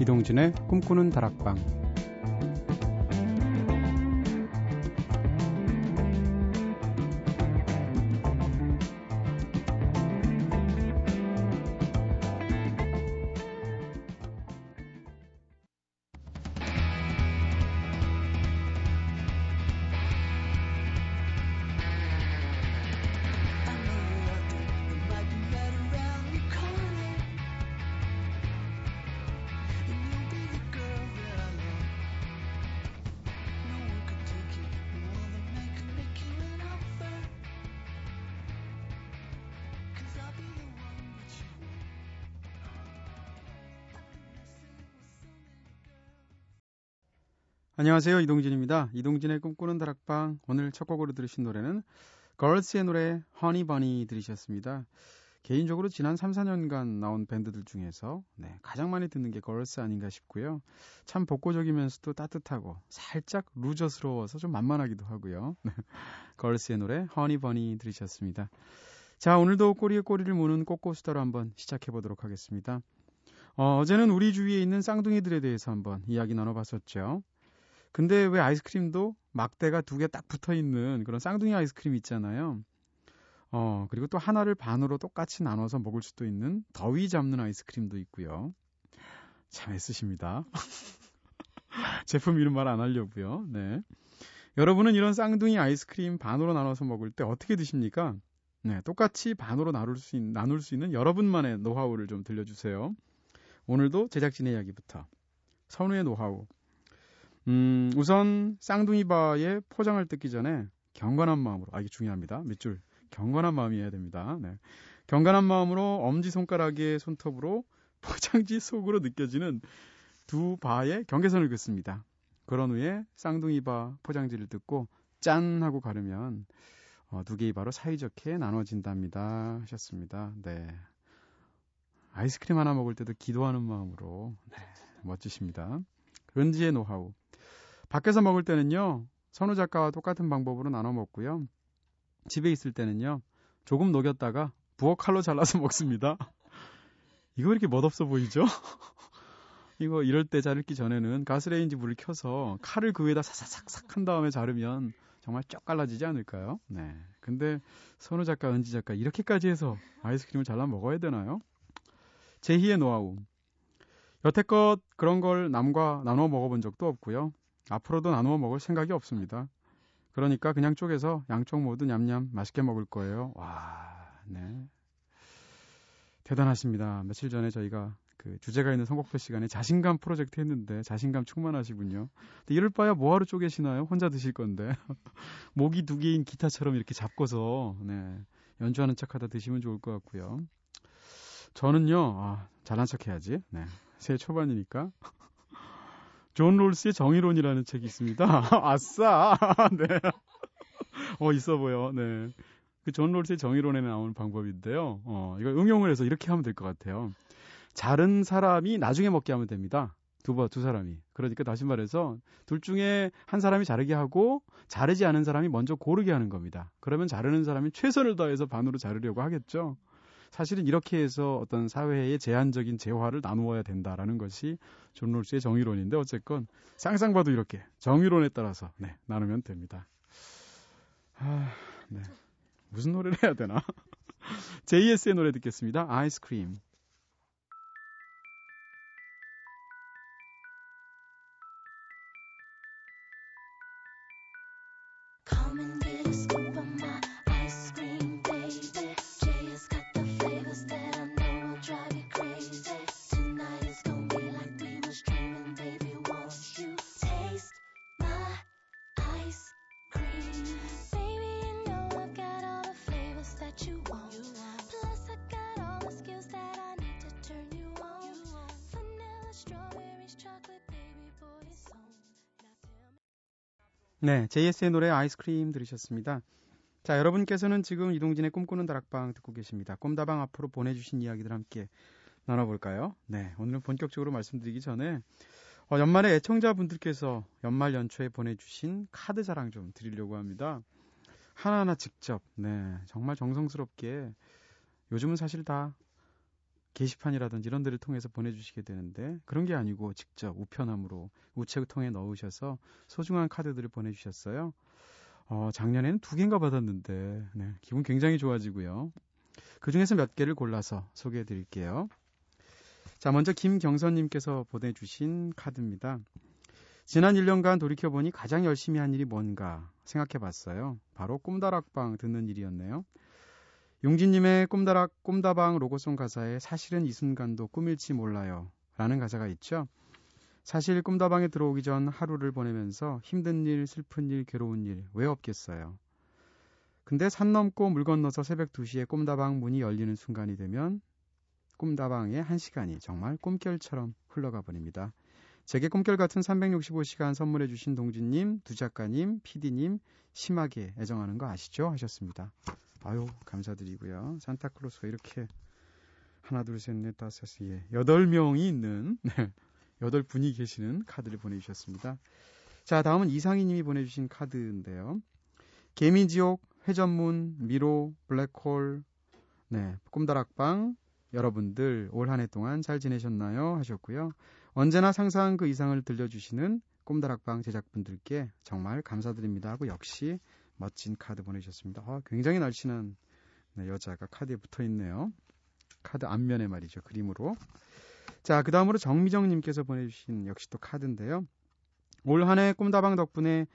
이동진의 꿈꾸는 다락방 안녕하세요. 이동진입니다. 이동진의 꿈꾸는 다락방. 오늘 첫 곡으로 들으신 노래는 걸스의 노래 허니 버니 들으셨습니다. 개인적으로 지난 3, 4년간 나온 밴드들 중에서 네, 가장 많이 듣는 게 걸스 아닌가 싶고요. 참 복고적이면서도 따뜻하고 살짝 루저스러워서 좀 만만하기도 하고요. 걸스의 노래 허니 버니 들으셨습니다. 자, 오늘도 꼬리에 꼬리를 무는 꼬꼬수다로 한번 시작해 보도록 하겠습니다. 어, 어제는 우리 주위에 있는 쌍둥이들에 대해서 한번 이야기 나눠봤었죠. 근데 왜 아이스크림도 막대가 두 개 딱 붙어 있는 그런 쌍둥이 아이스크림 있잖아요. 어, 그리고 또 하나를 반으로 똑같이 나눠서 먹을 수도 있는 더위 잡는 아이스크림도 있고요. 참 애쓰십니다. 제품 이름 말 안 하려고요. 네. 여러분은 이런 쌍둥이 아이스크림 반으로 나눠서 먹을 때 어떻게 드십니까? 네, 똑같이 반으로 나눌 수, 있, 나눌 수 있는 여러분만의 노하우를 좀 들려주세요. 오늘도 제작진의 이야기부터 선우의 노하우, 음, 우선 쌍둥이바의 포장을 뜯기 전에 경건한 마음으로, 아, 이게 중요합니다. 밑줄. 경건한 마음이어야 됩니다. 네. 경건한 마음으로 엄지손가락의 손톱으로 포장지 속으로 느껴지는 두 바의 경계선을 긋습니다. 그런 후에 쌍둥이바 포장지를 뜯고 짠 하고 가르면 어, 두 개의 바로 사이좋게 나눠진답니다. 하셨습니다. 네. 아이스크림 하나 먹을 때도 기도하는 마음으로 네, 멋지십니다. 은지의 노하우. 밖에서 먹을 때는요, 선우 작가와 똑같은 방법으로 나눠 먹고요. 집에 있을 때는요, 조금 녹였다가 부엌 칼로 잘라서 먹습니다. 이거 이렇게 멋없어 보이죠? 이거 이럴 때 자르기 전에는 가스레인지 불을 켜서 칼을 그 위에다 사사삭삭 한 다음에 자르면 정말 쫙 갈라지지 않을까요? 네. 근데 선우 작가, 은지 작가 이렇게까지 해서 아이스크림을 잘라 먹어야 되나요? 제희의 노하우. 여태껏 그런 걸 남과 나눠 먹어본 적도 없고요. 앞으로도 나누어 먹을 생각이 없습니다. 그러니까 그냥 쪼개서 양쪽 모두 냠냠 맛있게 먹을 거예요. 와, 네. 대단하십니다. 며칠 전에 저희가 그 주제가 있는 선곡표 시간에 자신감 프로젝트 했는데 자신감 충만하시군요. 근데 이럴 바야 뭐하러 쪼개시나요? 혼자 드실 건데. 목이 두 개인 기타처럼 이렇게 잡고서 네. 연주하는 척하다 드시면 좋을 것 같고요. 저는요, 아, 잘난 척 해야지. 네. 새해 초반이니까. 존 롤스의 정의론이라는 책이 있습니다. 아싸! 네. 어, 있어 보여. 네. 그 존 롤스의 정의론에 나오는 방법인데요. 어, 이거 응용을 해서 이렇게 하면 될 것 같아요. 자른 사람이 나중에 먹게 하면 됩니다. 두 번, 두 사람이. 그러니까 다시 말해서 둘 중에 한 사람이 자르게 하고 자르지 않은 사람이 먼저 고르게 하는 겁니다. 그러면 자르는 사람이 최선을 다해서 반으로 자르려고 하겠죠. 사실은 이렇게 해서 어떤 사회의 제한적인 재화를 나누어야 된다라는 것이 존 롤스의 정의론인데 어쨌건 쌍쌍바도 이렇게 정의론에 따라서 네, 나누면 됩니다. 아, 네. 무슨 노래를 해야 되나? JS의 노래 듣겠습니다. 아이스크림. 네, JS의 노래 아이스크림 들으셨습니다. 자, 여러분께서는 지금 이동진의 꿈꾸는 다락방 듣고 계십니다. 꿈다방 앞으로 보내주신 이야기들 함께 나눠볼까요? 네, 오늘은 본격적으로 말씀드리기 전에 어, 연말에 애청자분들께서 연말 연초에 보내주신 카드 자랑 좀 드리려고 합니다. 하나하나 직접, 네, 정말 정성스럽게 요즘은 사실 다 게시판이라든지 이런 데를 통해서 보내주시게 되는데 그런 게 아니고 직접 우편함으로 우체통에 넣으셔서 소중한 카드들을 보내주셨어요. 어, 작년에는 두 개인가 받았는데 네, 기분 굉장히 좋아지고요. 그 중에서 몇 개를 골라서 소개해 드릴게요. 자, 먼저 김경선님께서 보내주신 카드입니다. 지난 1년간 돌이켜보니 가장 열심히 한 일이 뭔가 생각해 봤어요. 바로 꿈다락방 듣는 일이었네요. 용진님의 꿈다락, 꿈다방 로고송 가사에 사실은 이 순간도 꿈일지 몰라요. 라는 가사가 있죠. 사실 꿈다방에 들어오기 전 하루를 보내면서 힘든 일, 슬픈 일, 괴로운 일 왜 없겠어요. 근데 산 넘고 물 건너서 새벽 2시에 꿈다방 문이 열리는 순간이 되면 꿈다방의 한 시간이 정말 꿈결처럼 흘러가 버립니다. 제게 꿈결 같은 365시간 선물해 주신 동진님, 두 작가님, PD님 심하게 애정하는 거 아시죠? 하셨습니다. 아유 감사드리고요. 산타클로스가 이렇게 하나 둘 셋 넷 다섯 예 여덟 명이 있는 네, 여덟 분이 계시는 카드를 보내주셨습니다. 자 다음은 이상희 님이 보내주신 카드인데요. 개미지옥, 회전문, 미로, 블랙홀, 네 꿈다락방 여러분들 올 한 해 동안 잘 지내셨나요? 하셨고요. 언제나 상상한 그 이상을 들려주시는 꿈다락방 제작분들께 정말 감사드립니다 하고 역시 멋진 카드 보내주셨습니다. 아, 굉장히 날씬한 네, 여자가 카드에 붙어 있네요. 카드 앞면에 말이죠. 그림으로. 자, 그 다음으로 정미정님께서 보내주신 역시 또 카드인데요. 올 한 해 꿈다방 덕분에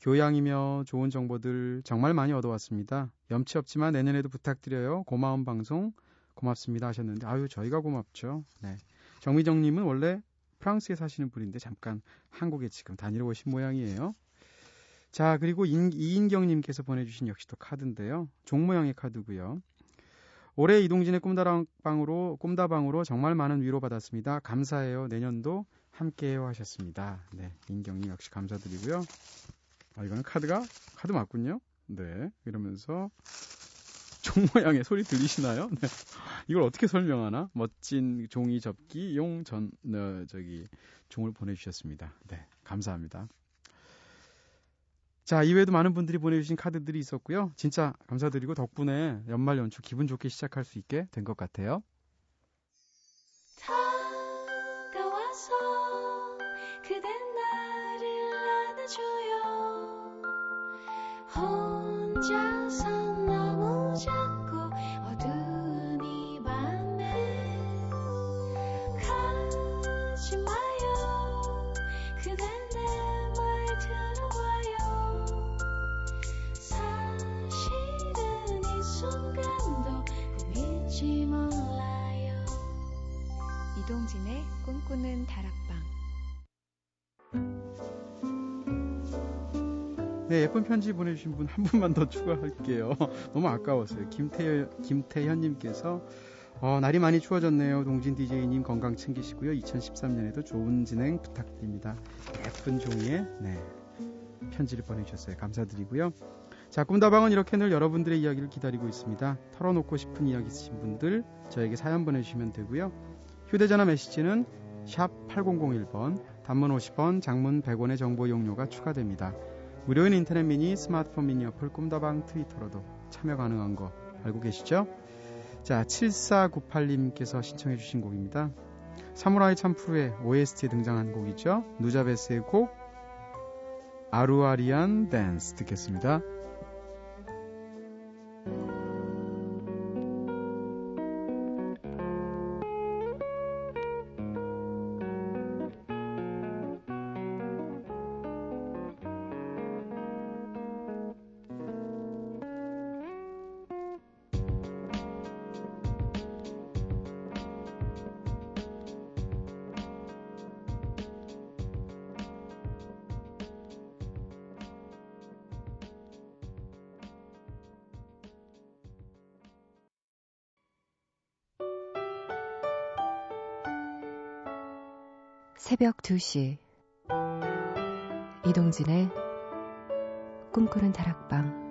교양이며 좋은 정보들 정말 많이 얻어왔습니다. 염치 없지만 내년에도 부탁드려요. 고마운 방송 고맙습니다 하셨는데 아유 저희가 고맙죠. 네. 정미정님은 원래 프랑스에 사시는 분인데 잠깐 한국에 지금 다니러 오신 모양이에요. 자, 그리고 이인경님께서 보내주신 역시 또 카드인데요. 종 모양의 카드고요. 올해 이동진의 꿈다방으로 꿈다방으로 정말 많은 위로 받았습니다. 감사해요. 내년도 함께해요 하셨습니다. 네, 인경님 역시 감사드리고요. 아, 이거는 카드가 카드 맞군요. 네, 이러면서 종 모양의 소리 들리시나요? 네. 이걸 어떻게 설명하나? 멋진 종이 접기 용 전, 어, 저기, 종을 보내주셨습니다. 네, 감사합니다. 자, 이외에도 많은 분들이 보내주신 카드들이 있었고요. 진짜 감사드리고 덕분에 연말 연초 기분 좋게 시작할 수 있게 된 것 같아요. 꿈꾸는 다락방 네, 예쁜 편지 보내주신 분 한 분만 더 추가할게요. 너무 아까웠어요. 김태, 김태현님께서 어, 날이 많이 추워졌네요. 동진 DJ님 건강 챙기시고요. 2013년에도 좋은 진행 부탁드립니다. 예쁜 종이에 네, 편지를 보내주셨어요. 감사드리고요. 자, 꿈다방은 이렇게 늘 여러분들의 이야기를 기다리고 있습니다. 털어놓고 싶은 이야기 있으신 분들 저에게 사연 보내주시면 되고요. 휴대전화 메시지는 샵 8001번, 단문 50원, 장문 100원의 정보 용료가 추가됩니다. 무료인 인터넷 미니, 스마트폰 미니 어플 꿈다방 트위터로도 참여 가능한 거 알고 계시죠? 자, 7498님께서 신청해 주신 곡입니다. 사무라이 참프루의 OST에 등장한 곡이죠. 누자베스의 곡 아루아리안 댄스 듣겠습니다. 새벽 2시 이동진의 꿈꾸는 다락방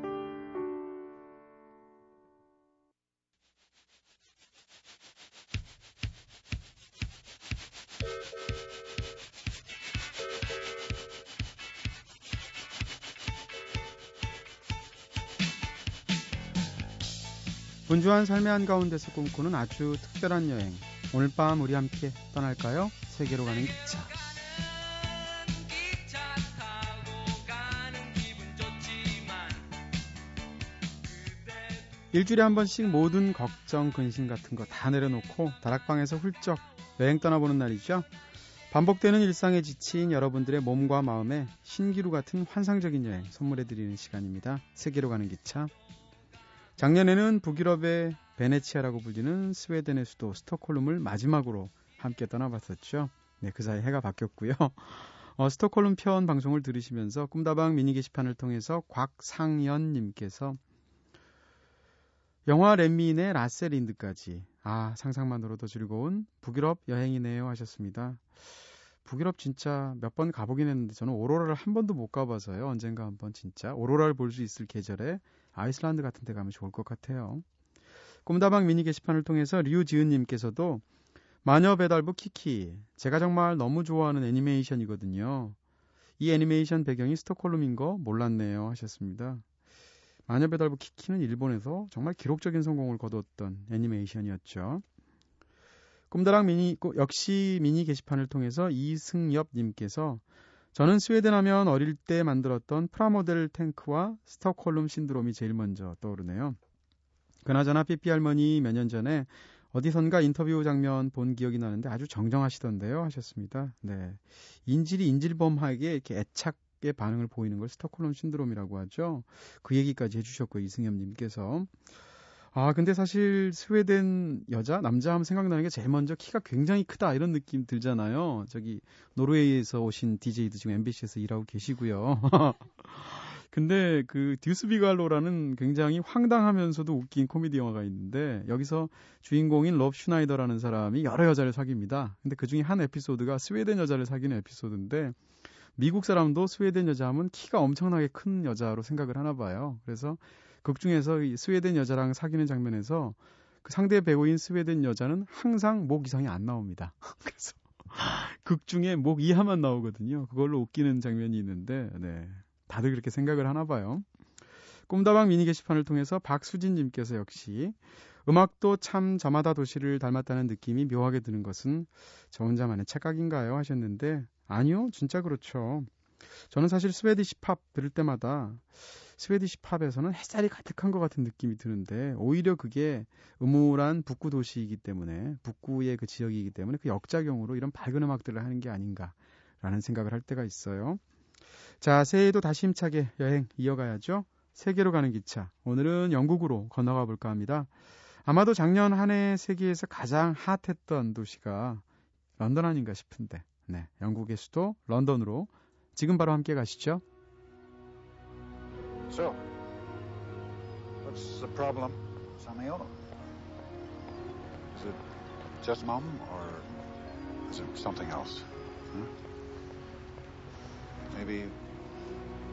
분주한 삶의 한가운데서 꿈꾸는 아주 특별한 여행. 오늘 밤 우리 함께 떠날까요? 세계로 가는 기차. 일주일에 한 번씩 모든 걱정, 근심 같은 거 다 내려놓고 다락방에서 훌쩍 여행 떠나보는 날이죠. 반복되는 일상에 지친 여러분들의 몸과 마음에 신기루 같은 환상적인 여행 선물해드리는 시간입니다. 세계로 가는 기차. 작년에는 북유럽의 베네치아라고 불리는 스웨덴의 수도 스톡홀름을 마지막으로 함께 떠나봤었죠. 네, 그 사이 해가 바뀌었고요. 어, 스톡홀름 편 방송을 들으시면서 꿈다방 미니 게시판을 통해서 곽상연님께서 영화 렛민의 라셀인드까지 아 상상만으로도 즐거운 북유럽 여행이네요 하셨습니다. 북유럽 진짜 몇 번 가보긴 했는데 저는 오로라를 한 번도 못 가봐서요. 언젠가 한번 진짜 오로라를 볼 수 있을 계절에 아이슬란드 같은 데 가면 좋을 것 같아요. 꿈다방 미니 게시판을 통해서 류지은님께서도 마녀 배달부 키키 제가 정말 너무 좋아하는 애니메이션이거든요. 이 애니메이션 배경이 스톡홀름인 거 몰랐네요 하셨습니다. 마녀 배달부 키키는 일본에서 정말 기록적인 성공을 거뒀던 애니메이션이었죠. 꿈다랑 미니 역시 미니 게시판을 통해서 이승엽 님께서 저는 스웨덴 하면 어릴 때 만들었던 프라모델 탱크와 스톡홀름 신드롬이 제일 먼저 떠오르네요. 그나저나 삐삐 할머니 몇 년 전에 어디선가 인터뷰 장면 본 기억이 나는데 아주 정정하시던데요 하셨습니다. 네. 인질이 인질범하게 이렇게 애착 의 반응을 보이는 걸 스톡홀름 신드롬이라고 하죠. 그 얘기까지 해주셨고 이승엽 님께서 아 근데 사실 스웨덴 여자 남자 하면 생각나는 게 제일 먼저 키가 굉장히 크다 이런 느낌 들잖아요. 저기 노르웨이에서 오신 DJ도 지금 MBC에서 일하고 계시고요. 근데 그 듀스 비갈로라는 굉장히 황당하면서도 웃긴 코미디 영화가 있는데 여기서 주인공인 롭 슈나이더라는 사람이 여러 여자를 사귑니다. 근데 그 중에 한 에피소드가 스웨덴 여자를 사귀는 에피소드인데 미국 사람도 스웨덴 여자 하면 키가 엄청나게 큰 여자로 생각을 하나 봐요. 그래서 극 중에서 이 스웨덴 여자랑 사귀는 장면에서 그 상대 배우인 스웨덴 여자는 항상 목 이상이 안 나옵니다. 그래서 극 중에 목 이하만 나오거든요. 그걸로 웃기는 장면이 있는데, 네. 다들 그렇게 생각을 하나 봐요. 꿈다방 미니 게시판을 통해서 박수진님께서 역시 음악도 참 저마다 도시를 닮았다는 느낌이 묘하게 드는 것은 저 혼자만의 착각인가요? 하셨는데 아니요, 진짜 그렇죠. 저는 사실 Swedish pop 들을 때마다 Swedish pop에서는 햇살이 가득한 것 같은 느낌이 드는데 오히려 그게 음울한 북구 도시이기 때문에 북구의 그 지역이기 때문에 그 역작용으로 이런 밝은 음악들을 하는 게 아닌가라는 생각을 할 때가 있어요. 자, 새해에도 다시 힘차게 여행 이어가야죠. 세계로 가는 기차. 오늘은 영국으로 건너가 볼까 합니다. 아마도 작년 한 해 세계에서 가장 핫했던 도시가 런던 아닌가 싶은데. 네, 영국의 수도 런던으로 지금 바로 함께 가시죠. So, what's the problem, Samiolo? Is it just mom, or is it something else? Huh? Maybe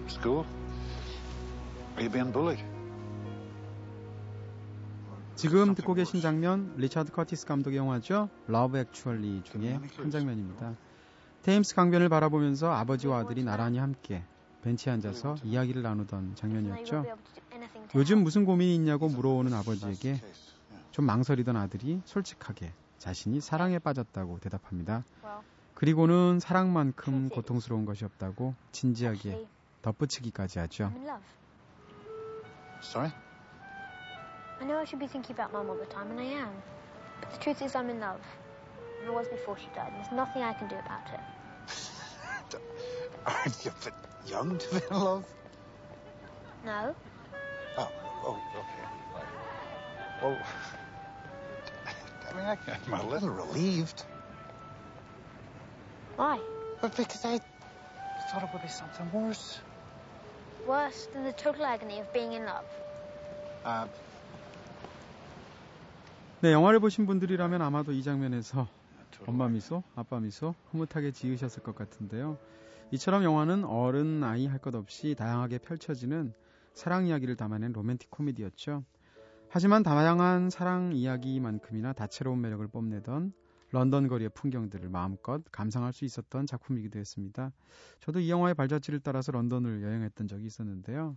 school? Are you being bullied? 지금 듣고 계신 장면 리차드 커티스 감독의 영화죠. Love Actually 중에 한 장면입니다. 테임스 강변을 바라보면서 아버지와 아들이 나란히 함께 벤치에 앉아서 이야기를 나누던 장면이었죠. 요즘 무슨 고민이 있냐고 물어오는 아버지에게 좀 망설이던 아들이 솔직하게 자신이 사랑에 빠졌다고 대답합니다. 그리고는 사랑만큼 고통스러운 것이 없다고 진지하게 덧붙이기까지 하죠. Sorry? I know I should be thinking about mom all the time, and I am. But the truth is, I'm in love. And I was before she died, and there's nothing I can do about it. Aren't you a bit young to be in love? No. Oh, oh, okay. Well, I mean, I, I'm a little relieved. Why? But because I thought it would be something worse. Worse than the total agony of being in love? Uh, 네, 영화를 보신 분들이라면 아마도 이 장면에서 엄마 미소, 아빠 미소 흐뭇하게 지으셨을 것 같은데요. 이처럼 영화는 어른, 아이 할 것 없이 다양하게 펼쳐지는 사랑 이야기를 담아낸 로맨틱 코미디였죠. 하지만 다양한 사랑 이야기만큼이나 다채로운 매력을 뽐내던 런던 거리의 풍경들을 마음껏 감상할 수 있었던 작품이기도 했습니다. 저도 이 영화의 발자취를 따라서 런던을 여행했던 적이 있었는데요.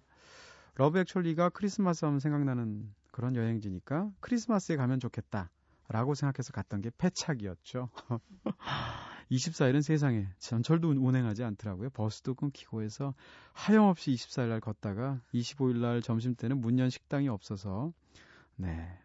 Love Actually가 크리스마스 하면 생각나는 그런 여행지니까 크리스마스에 가면 좋겠다. 라고 생각해서 갔던 게 패착이었죠. 24일은 세상에 전철도 운행하지 않더라고요. 버스도 끊기고 해서 하염없이 24일 날 걷다가 25일 날 점심 때는 문연 식당이 없어서 네.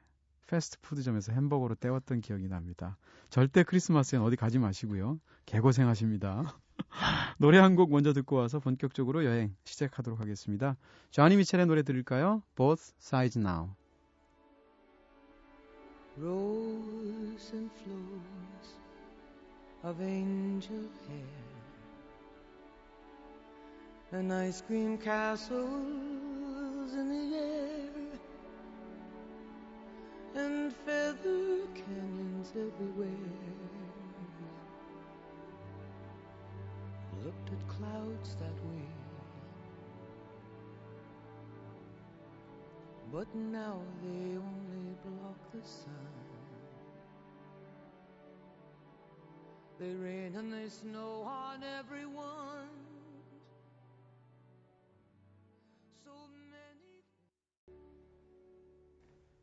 패스트푸드점에서 햄버거로 때웠던 기억이 납니다. 절대 크리스마스엔 어디 가지 마시고요. 개고생하십니다. 노래 한 곡 먼저 듣고 와서 본격적으로 여행 시작하도록 하겠습니다. 쟈니 미첼의 노래 들을까요? Both Sides Now. Rose and flows of angel hair and ice cream castles in the air and feather canyons everywhere looked at clouds that way. But now they only block the sun. They rain and they snow on everyone.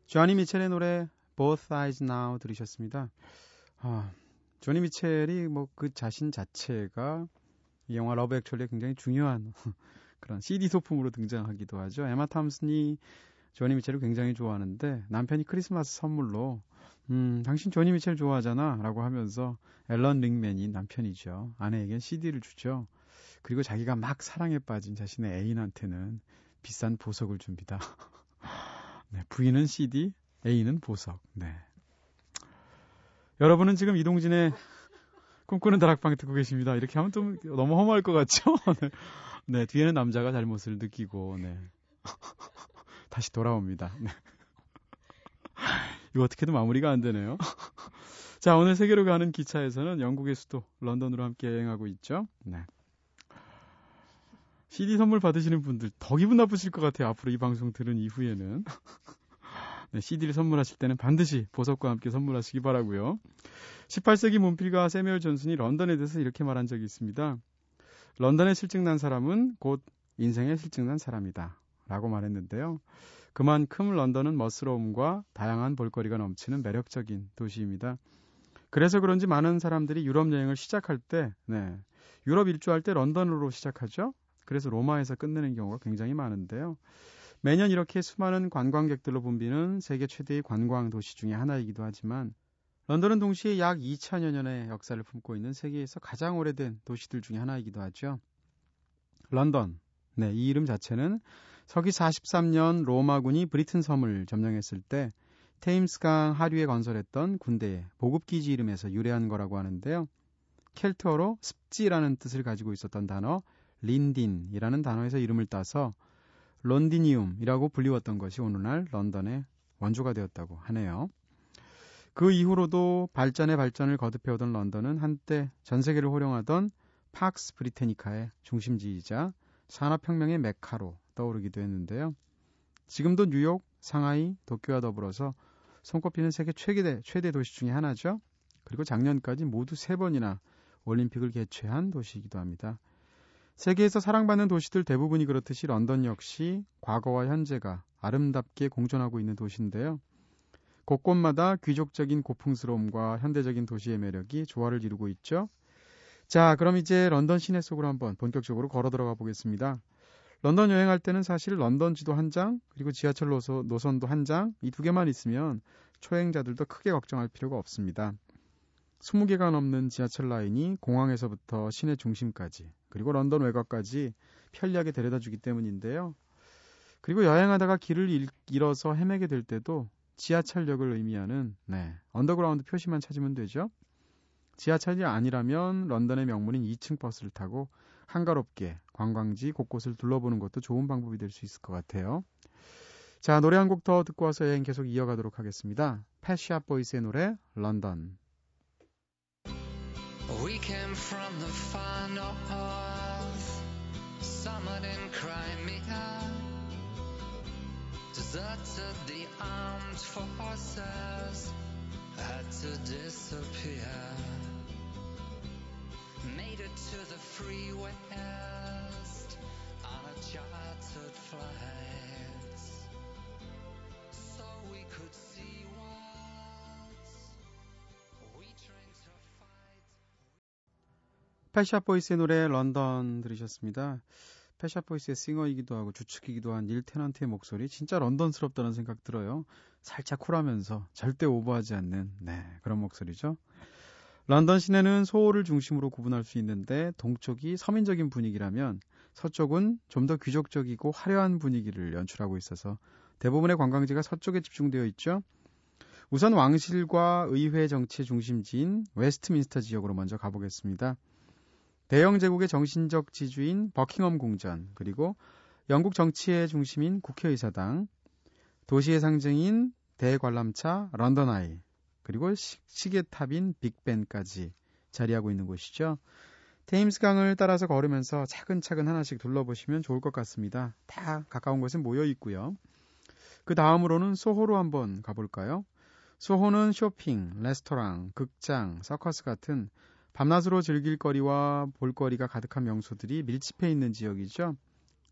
조니 미첼의 노래 Both Sides Now 들으셨습니다. 아, 조니 미첼이 뭐 그 자신 자체가 이 영화 Love Actually에 굉장히 중요한 그런 CD 소품으로 등장하기도 하죠. 에마 탐슨이 조니 미첼을 굉장히 좋아하는데 남편이 크리스마스 선물로 음, 당신 조니 미첼 좋아하잖아 라고 하면서 앨런 링맨이 남편이죠. 아내에겐 CD를 주죠. 그리고 자기가 막 사랑에 빠진 자신의 애인한테는 비싼 보석을 줍니다. 네, 부인은 CD, 애인은 보석. 네. 여러분은 지금 이동진의 꿈꾸는 다락방 듣고 계십니다. 이렇게 하면 좀 너무 허무할 것 같죠? 네. 네, 뒤에는 남자가 잘못을 느끼고, 네. 다시 돌아옵니다. 네. 이거 어떻게든 마무리가 안 되네요. 자, 오늘 세계로 가는 기차에서는 영국의 수도 런던으로 함께 여행하고 있죠. 네. CD 선물 받으시는 분들 더 기분 나쁘실 것 같아요. 앞으로 이 방송 들은 이후에는. 네, CD를 선물하실 때는 반드시 보석과 함께 선물하시기 바라고요. 18세기 문필가 세미얼 존슨이 런던에 대해서 이렇게 말한 적이 있습니다. 런던에 실증난 사람은 곧 인생에 실증난 사람이다. 라고 말했는데요. 그만큼 런던은 멋스러움과 다양한 볼거리가 넘치는 매력적인 도시입니다. 그래서 그런지 많은 사람들이 유럽 여행을 시작할 때, 네, 유럽 일주할 때 런던으로 시작하죠. 그래서 로마에서 끝내는 경우가 굉장히 많은데요. 매년 이렇게 수많은 관광객들로 붐비는 세계 최대의 관광 도시 중의 하나이기도 하지만 런던은 동시에 약 2000여 년의 역사를 품고 있는 세계에서 가장 오래된 도시들 중의 하나이기도 하죠. 런던. 네, 이 이름 자체는 서기 43년 로마군이 브리튼 섬을 점령했을 때 테임스강 하류에 건설했던 군대의 보급기지 이름에서 유래한 거라고 하는데요. 켈트어로 습지라는 뜻을 가지고 있었던 단어 린딘이라는 단어에서 이름을 따서 런디니움이라고 불리웠던 것이 오늘날 런던의 원조가 되었다고 하네요. 그 이후로도 발전의 발전을 거듭해오던 런던은 한때 전 세계를 호령하던 팍스 브리테니카의 중심지이자 산업혁명의 메카로 떠오르기도 했는데요. 지금도 뉴욕, 상하이, 도쿄와 더불어서 손꼽히는 세계 최대, 최대 도시 중의 하나죠. 그리고 작년까지 모두 세 번이나 올림픽을 개최한 도시이기도 합니다. 세계에서 사랑받는 도시들 대부분이 그렇듯이 런던 역시 과거와 현재가 아름답게 공존하고 있는 도시인데요. 곳곳마다 귀족적인 고풍스러움과 현대적인 도시의 매력이 조화를 이루고 있죠. 자, 그럼 이제 런던 시내 속으로 한번 본격적으로 걸어 들어가 보겠습니다. 런던 여행할 때는 사실 런던 지도 한 장, 그리고 지하철 노선, 노선도 한 장, 이 두 개만 있으면 초행자들도 크게 걱정할 필요가 없습니다. 20개가 넘는 지하철 라인이 공항에서부터 시내 중심까지, 그리고 런던 외곽까지 편리하게 데려다 주기 때문인데요. 그리고 여행하다가 길을 잃어서 헤매게 될 때도 지하철역을 의미하는 네, 언더그라운드 표시만 찾으면 되죠. 지하철이 아니라면 런던의 명물인 2층 버스를 타고 한가롭게 관광지 곳곳을 둘러보는 것도 좋은 방법이 될 수 있을 것 같아요. 자, 노래 한 곡 더 듣고 와서 여행 계속 이어가도록 하겠습니다. 패시아 보이스의 노래 런던. We came from the far north, summer in Crimea. deserted the armed forces, had to disappear. Made it to the free west on a chartered flight. 패샤 보이스의 노래 런던 들으셨습니다. 패샤 보이스의 싱어이기도 하고 주축이기도 한 닐 테넌트의 목소리 진짜 런던스럽다는 생각 들어요. 살짝 쿨하면서 절대 오버하지 않는 네, 그런 목소리죠. 런던 시내는 소호를 중심으로 구분할 수 있는데 동쪽이 서민적인 분위기라면 서쪽은 좀 더 귀족적이고 화려한 분위기를 연출하고 있어서 대부분의 관광지가 서쪽에 집중되어 있죠. 우선 왕실과 의회 정치의 중심지인 웨스트민스터 지역으로 먼저 가보겠습니다. 대영 제국의 정신적 지주인 버킹엄 궁전, 그리고 영국 정치의 중심인 국회의사당, 도시의 상징인 대관람차 런던 아이, 그리고 시, 계탑인 빅벤까지 자리하고 있는 곳이죠. 테임스강을 따라서 걸으면서 차근차근 하나씩 둘러보시면 좋을 것 같습니다. 다 가까운 곳에 모여 있고요. 그 다음으로는 소호로 한번 가볼까요? 소호는 쇼핑, 레스토랑, 극장, 서커스 같은 밤낮으로 즐길 거리와 볼거리가 가득한 명소들이 밀집해 있는 지역이죠.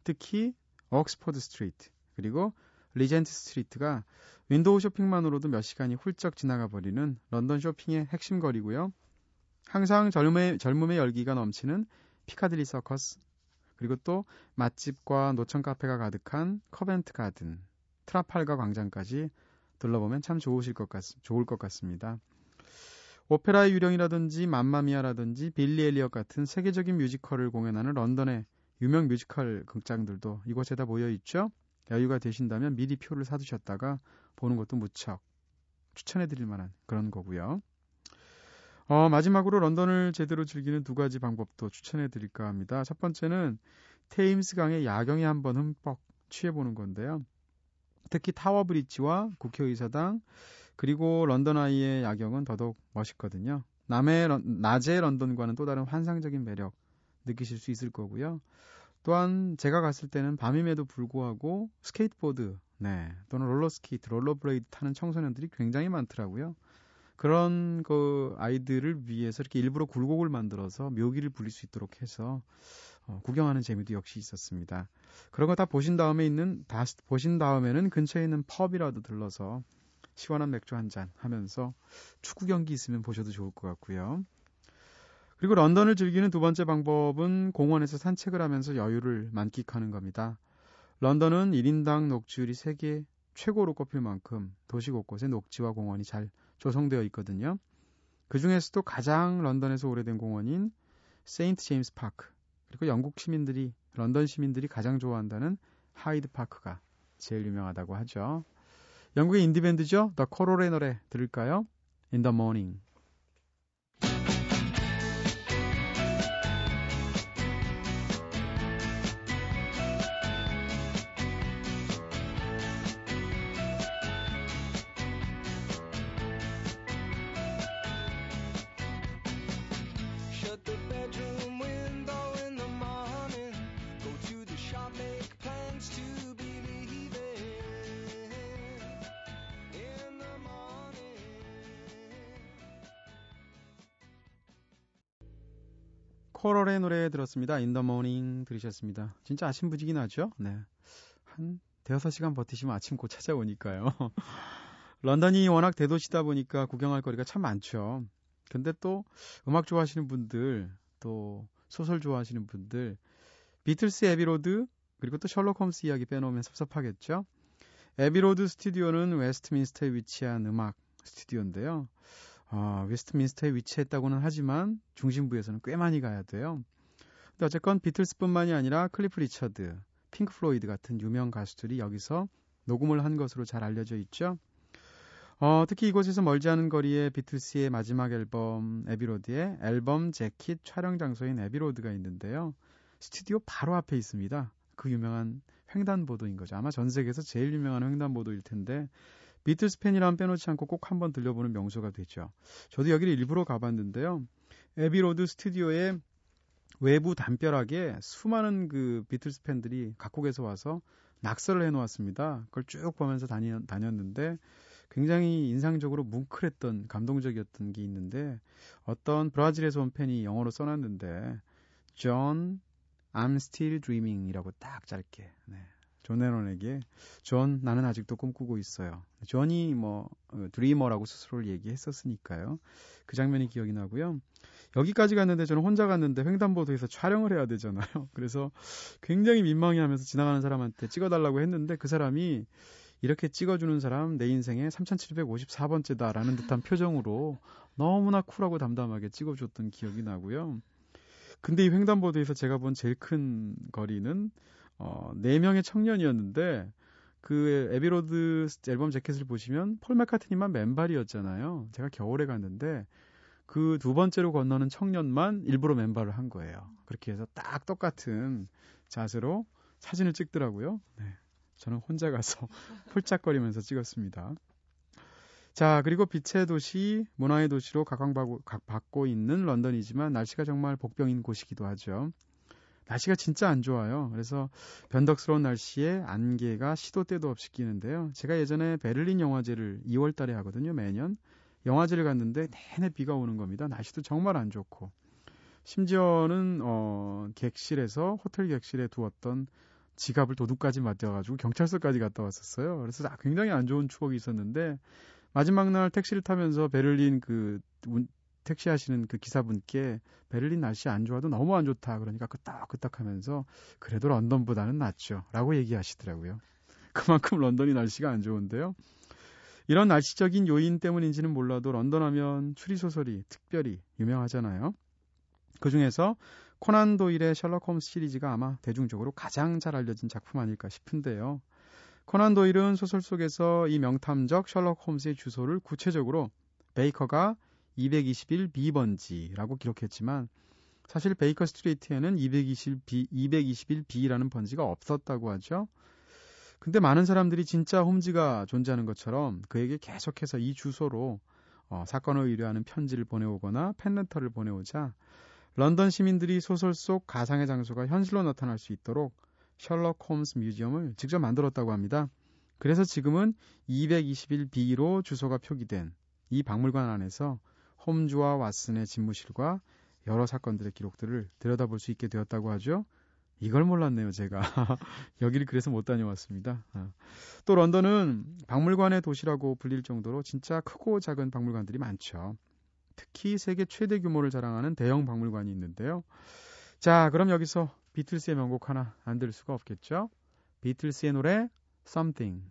특히 옥스퍼드 스트리트 그리고 리젠트 스트리트가 윈도우 쇼핑만으로도 몇 시간이 훌쩍 지나가 버리는 런던 쇼핑의 핵심 거리고요. 항상 젊음의, 젊음의 열기가 넘치는 피카딜리 서커스 그리고 또 맛집과 노천 카페가 가득한 커벤트 가든 트라팔가 광장까지 둘러보면 참 좋으실 것 같, 좋을 것 같습니다. 오페라의 유령이라든지 맘마미아라든지 빌리 엘리엇 같은 세계적인 뮤지컬을 공연하는 런던의 유명 뮤지컬 극장들도 이곳에 다 모여 있죠. 여유가 되신다면 미리 표를 사두셨다가 보는 것도 무척 추천해 드릴 만한 그런 거고요. 어, 마지막으로 런던을 제대로 즐기는 두 가지 방법도 추천해 드릴까 합니다. 첫 번째는 테임스 강의 야경에 한번 흠뻑 취해 보는 건데요. 특히 타워 브릿지와 국회의사당 그리고 런던 아이의 야경은 더더욱 멋있거든요. 남의 낮의 런던과는 또 다른 환상적인 매력 느끼실 수 있을 거고요. 또한 제가 갔을 때는 밤임에도 불구하고 스케이트보드, 네, 또는 롤러스케이트, 롤러브레이드 타는 청소년들이 굉장히 많더라고요. 그런 그 아이들을 위해서 이렇게 일부러 굴곡을 만들어서 묘기를 부릴 수 있도록 해서 어, 구경하는 재미도 역시 있었습니다. 그런 거 다 보신 다음에 있는 다 보신 다음에는 근처에 있는 펍이라도 들러서 시원한 맥주 한 잔 하면서 축구 경기 있으면 보셔도 좋을 것 같고요. 그리고 런던을 즐기는 두 번째 방법은 공원에서 산책을 하면서 여유를 만끽하는 겁니다. 런던은 1인당 녹지율이 세계 최고로 꼽힐 만큼 도시 곳곳에 녹지와 공원이 잘 조성되어 있거든요. 그 중에서도 가장 런던에서 오래된 공원인 세인트 제임스 파크, 그리고 영국 시민들이, 런던 시민들이 가장 좋아한다는 하이드 파크가 제일 유명하다고 하죠. 영국의 인디밴드죠. The 코로레 노래 들을까요? In the Morning. Coral의 노래 들었습니다. Morning 들으셨습니다. 진짜 아침 분위기긴 하죠? 네. 한 대여섯 시간 버티시면 아침 곧 찾아오니까요. 런던이 워낙 대도시다 보니까 구경할 거리가 참 많죠. 근데 또 음악 좋아하시는 분들, 또 소설 좋아하시는 분들, 비틀스 에비로드, 그리고 또 셜록 홈스 이야기 빼놓으면 섭섭하겠죠? 에비로드 스튜디오는 웨스트민스터에 위치한 음악 스튜디오인데요. 어, 웨스트민스터에 위치했다고는 하지만 중심부에서는 꽤 많이 가야 돼요. 근데 어쨌건 비틀스뿐만이 아니라 클리프 리처드, 핑크 플로이드 같은 유명 가수들이 여기서 녹음을 한 것으로 잘 알려져 있죠. 어, 특히 이곳에서 멀지 않은 거리에 비틀스의 마지막 앨범 에비로드의 앨범 재킷 촬영 장소인 에비로드가 있는데요. 스튜디오 바로 앞에 있습니다. 그 유명한 횡단보도인 거죠. 아마 전 세계에서 제일 유명한 횡단보도일 텐데 비틀스 팬이라면 빼놓지 않고 꼭 한번 들려보는 명소가 되죠. 저도 여기를 일부러 가봤는데요. 에비로드 스튜디오에 외부 담벼락에 수많은 그 비틀스 팬들이 각국에서 와서 낙서를 해놓았습니다. 그걸 쭉 보면서 다니, 다녔는데 굉장히 인상적으로 뭉클했던 감동적이었던 게 있는데 어떤 브라질에서 온 팬이 영어로 써놨는데 John, I'm still dreaming이라고 딱 짧게 네. 존 레논에게 존 나는 아직도 꿈꾸고 있어요. 존이 뭐 어, dreamer라고 스스로를 얘기했었으니까요. 그 장면이 기억이 나고요. 여기까지 갔는데 저는 혼자 갔는데 횡단보도에서 촬영을 해야 되잖아요. 그래서 굉장히 민망해하면서 지나가는 사람한테 찍어달라고 했는데 그 사람이 이렇게 찍어주는 사람 내 인생에 3754번째다라는 듯한 표정으로 너무나 쿨하고 담담하게 찍어줬던 기억이 나고요. 근데 이 횡단보도에서 제가 본 제일 큰 거리는 어, 4명의 청년이었는데 그 애비 로드 앨범 재킷을 보시면 폴 맥카트니만 맨발이었잖아요. 제가 겨울에 갔는데 그 두 번째로 건너는 청년만 일부러 맨발을 한 거예요. 그렇게 해서 딱 똑같은 자세로 사진을 찍더라고요. 네. 저는 혼자 가서 폴짝거리면서 찍었습니다. 자, 그리고 빛의 도시, 문화의 도시로 각광받고 있는 런던이지만 날씨가 정말 복병인 곳이기도 하죠. 날씨가 진짜 안 좋아요. 그래서 변덕스러운 날씨에 안개가 시도 때도 없이 끼는데요. 제가 예전에 베를린 영화제를 2월 달에 하거든요, 매년. 영화제를 갔는데 내내 비가 오는 겁니다. 날씨도 정말 안 좋고. 심지어는 어 객실에서 호텔 객실에 두었던 지갑을 도둑까지 맡겨가지고 경찰서까지 갔다 왔었어요. 그래서 굉장히 안 좋은 추억이 있었는데 마지막 날 택시를 타면서 베를린 그 택시 하시는 그 기사분께 베를린 날씨 안 좋아도 너무 안 좋다. 그러니까 끄떡끄떡 하면서 그래도 런던보다는 낫죠. 라고 얘기하시더라고요. 그만큼 런던이 날씨가 안 좋은데요. 이런 날씨적인 요인 때문인지는 몰라도 런던 하면 추리소설이 특별히 유명하잖아요. 그 중에서 코난 도일의 셜록 홈스 시리즈가 아마 대중적으로 가장 잘 알려진 작품 아닐까 싶은데요. 코난 도일은 소설 속에서 이 명탐적 셜록 홈스의 주소를 구체적으로 베이커가 221B번지라고 기록했지만 사실 베이커 스트리트에는 221B, 221B라는 번지가 없었다고 하죠. 근데 많은 사람들이 진짜 홈즈가 존재하는 것처럼 그에게 계속해서 이 주소로 어, 사건을 의뢰하는 편지를 보내오거나 팬레터를 보내오자 런던 시민들이 소설 속 가상의 장소가 현실로 나타날 수 있도록 셜록 홈스 뮤지엄을 직접 만들었다고 합니다. 그래서 지금은 221B로 주소가 표기된 이 박물관 안에서 홈즈와 왓슨의 집무실과 여러 사건들의 기록들을 들여다볼 수 있게 되었다고 하죠. 이걸 몰랐네요, 제가. 여기를 그래서 못 다녀왔습니다. 아. 또 런던은 박물관의 도시라고 불릴 정도로 진짜 크고 작은 박물관들이 많죠. 특히 세계 최대 규모를 자랑하는 대형 박물관이 있는데요. 자, 그럼 여기서 비틀스의 명곡 하나 안 들을 수가 없겠죠? 비틀스의 노래 Something.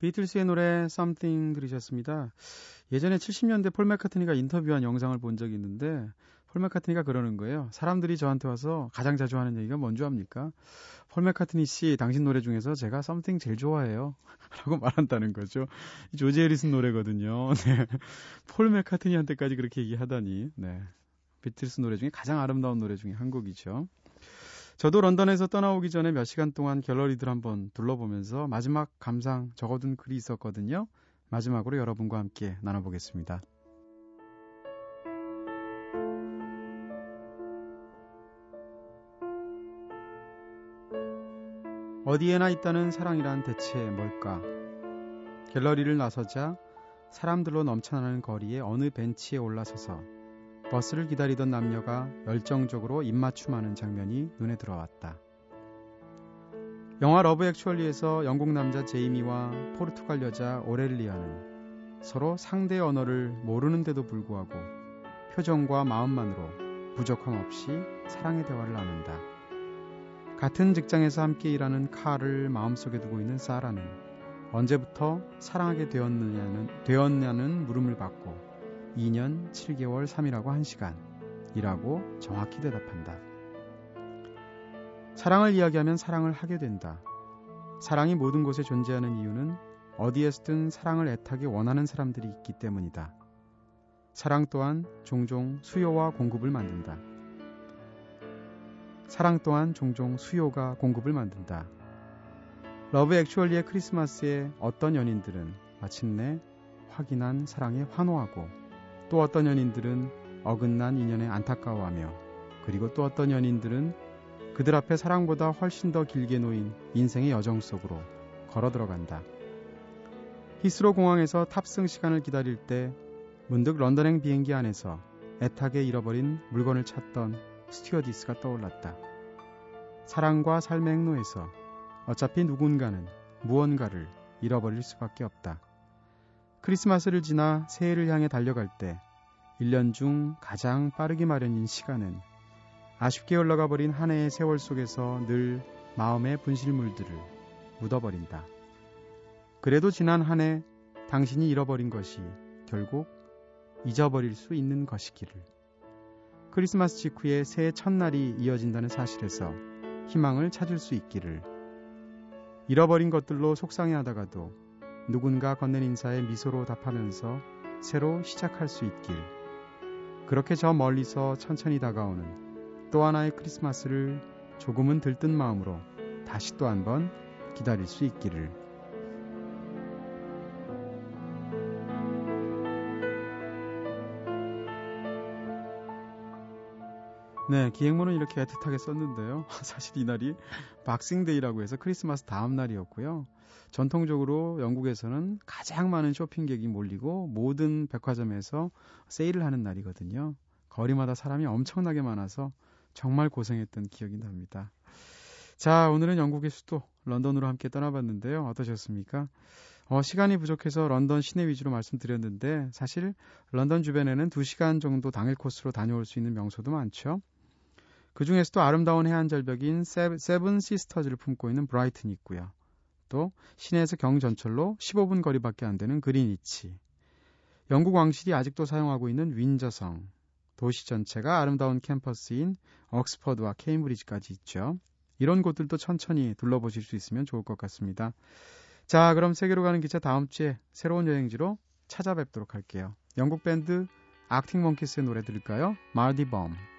비틀스의 노래 Something 들으셨습니다. 예전에 70년대 폴 맥카트니가 인터뷰한 영상을 본 적이 있는데 폴 맥카트니가 그러는 거예요. 사람들이 저한테 와서 가장 자주 하는 얘기가 뭔지 압니까? 폴 맥카트니 씨, 당신 노래 중에서 제가 Something 제일 좋아해요. 라고 말한다는 거죠. 조지 해리슨 노래거든요. 네. 폴 맥카트니한테까지 그렇게 얘기하다니. 네. 비틀스 노래 중에 가장 아름다운 노래 중에 한 곡이죠. 저도 런던에서 떠나오기 전에 몇 시간 동안 갤러리들 한번 둘러보면서 마지막 감상 적어둔 글이 있었거든요. 마지막으로 여러분과 함께 나눠보겠습니다. 어디에나 있다는 사랑이란 대체 뭘까? 갤러리를 나서자 사람들로 넘쳐나는 거리에 어느 벤치에 올라서서 버스를 기다리던 남녀가 열정적으로 입맞춤하는 장면이 눈에 들어왔다. 영화 Love Actually에서 영국 남자 제이미와 포르투갈 여자 오렐리아는 서로 상대의 언어를 모르는데도 불구하고 표정과 마음만으로 부족함 없이 사랑의 대화를 나눈다. 같은 직장에서 함께 일하는 카를 마음속에 두고 있는 사라는 언제부터 사랑하게 되었느냐는, 되었냐는 물음을 받고 2년 7개월 3일하고 1시간 이라고 정확히 대답한다. 사랑을 이야기하면 사랑을 하게 된다. 사랑이 모든 곳에 존재하는 이유는 어디에서든 사랑을 애타게 원하는 사람들이 있기 때문이다. 사랑 또한 종종 수요와 공급을 만든다. 사랑 또한 종종 수요가 공급을 만든다. Love Actually의 크리스마스에 어떤 연인들은 마침내 확인한 사랑에 환호하고 또 어떤 연인들은 어긋난 인연에 안타까워하며 그리고 또 어떤 연인들은 그들 앞에 사랑보다 훨씬 더 길게 놓인 인생의 여정 속으로 걸어 들어간다. 히스로 공항에서 탑승 시간을 기다릴 때 문득 런던행 비행기 안에서 애타게 잃어버린 물건을 찾던 스튜어디스가 떠올랐다. 사랑과 삶의 행로에서 어차피 누군가는 무언가를 잃어버릴 수밖에 없다. 크리스마스를 지나 새해를 향해 달려갈 때 1년 중 가장 빠르기 마련인 시간은 아쉽게 흘러가 버린 한 해의 세월 속에서 늘 마음의 분실물들을 묻어버린다. 그래도 지난 한 해 당신이 잃어버린 것이 결국 잊어버릴 수 있는 것이기를. 크리스마스 직후에 새해 첫날이 이어진다는 사실에서 희망을 찾을 수 있기를. 잃어버린 것들로 속상해 하다가도 누군가 건넨 인사에 미소로 답하면서 새로 시작할 수 있길. 그렇게 저 멀리서 천천히 다가오는 또 하나의 크리스마스를 조금은 들뜬 마음으로 다시 또 한 번 기다릴 수 있기를. 네, 기행문은 이렇게 애틋하게 썼는데요. 사실 이날이 박싱데이라고 해서 크리스마스 다음 날이었고요. 전통적으로 영국에서는 가장 많은 쇼핑객이 몰리고 모든 백화점에서 세일을 하는 날이거든요. 거리마다 사람이 엄청나게 많아서 정말 고생했던 기억이 납니다. 자, 오늘은 영국의 수도 런던으로 함께 떠나봤는데요. 어떠셨습니까? 어, 시간이 부족해서 런던 시내 위주로 말씀드렸는데 사실 런던 주변에는 2시간 정도 당일 코스로 다녀올 수 있는 명소도 많죠. 그 중에서도 아름다운 해안 절벽인 세븐 시스터즈를 품고 있는 브라이튼이 있고요. 또 시내에서 경전철로 15분 거리밖에 안 되는 그린위치. 영국 왕실이 아직도 사용하고 있는 윈저성. 도시 전체가 아름다운 캠퍼스인 옥스퍼드와 케임브리지까지 있죠. 이런 곳들도 천천히 둘러보실 수 있으면 좋을 것 같습니다. 자, 그럼 세계로 가는 기차 다음 주에 새로운 여행지로 찾아뵙도록 할게요. 영국 밴드 악팅 몽키스의 노래 들을까요? 마디 범.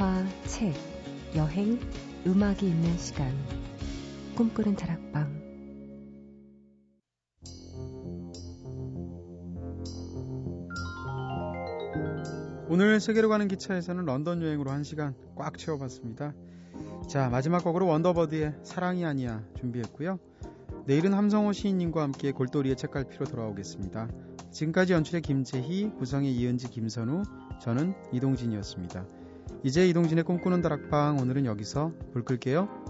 영화, 책, 여행, 음악이 있는 시간. 꿈꾸는 다락방. 오늘 세계로 가는 기차에서는 런던 여행으로 한 시간 꽉 채워봤습니다. 자, 마지막 곡으로 원더버드의 사랑이 아니야 준비했고요. 내일은 함성호 시인님과 함께 골돌이의 책갈피로 돌아오겠습니다. 지금까지 연출의 김재희, 구성의 이은지, 김선우, 저는 이동진이었습니다. 이제 이동진의 꿈꾸는 다락방 오늘은 여기서 불 끌게요.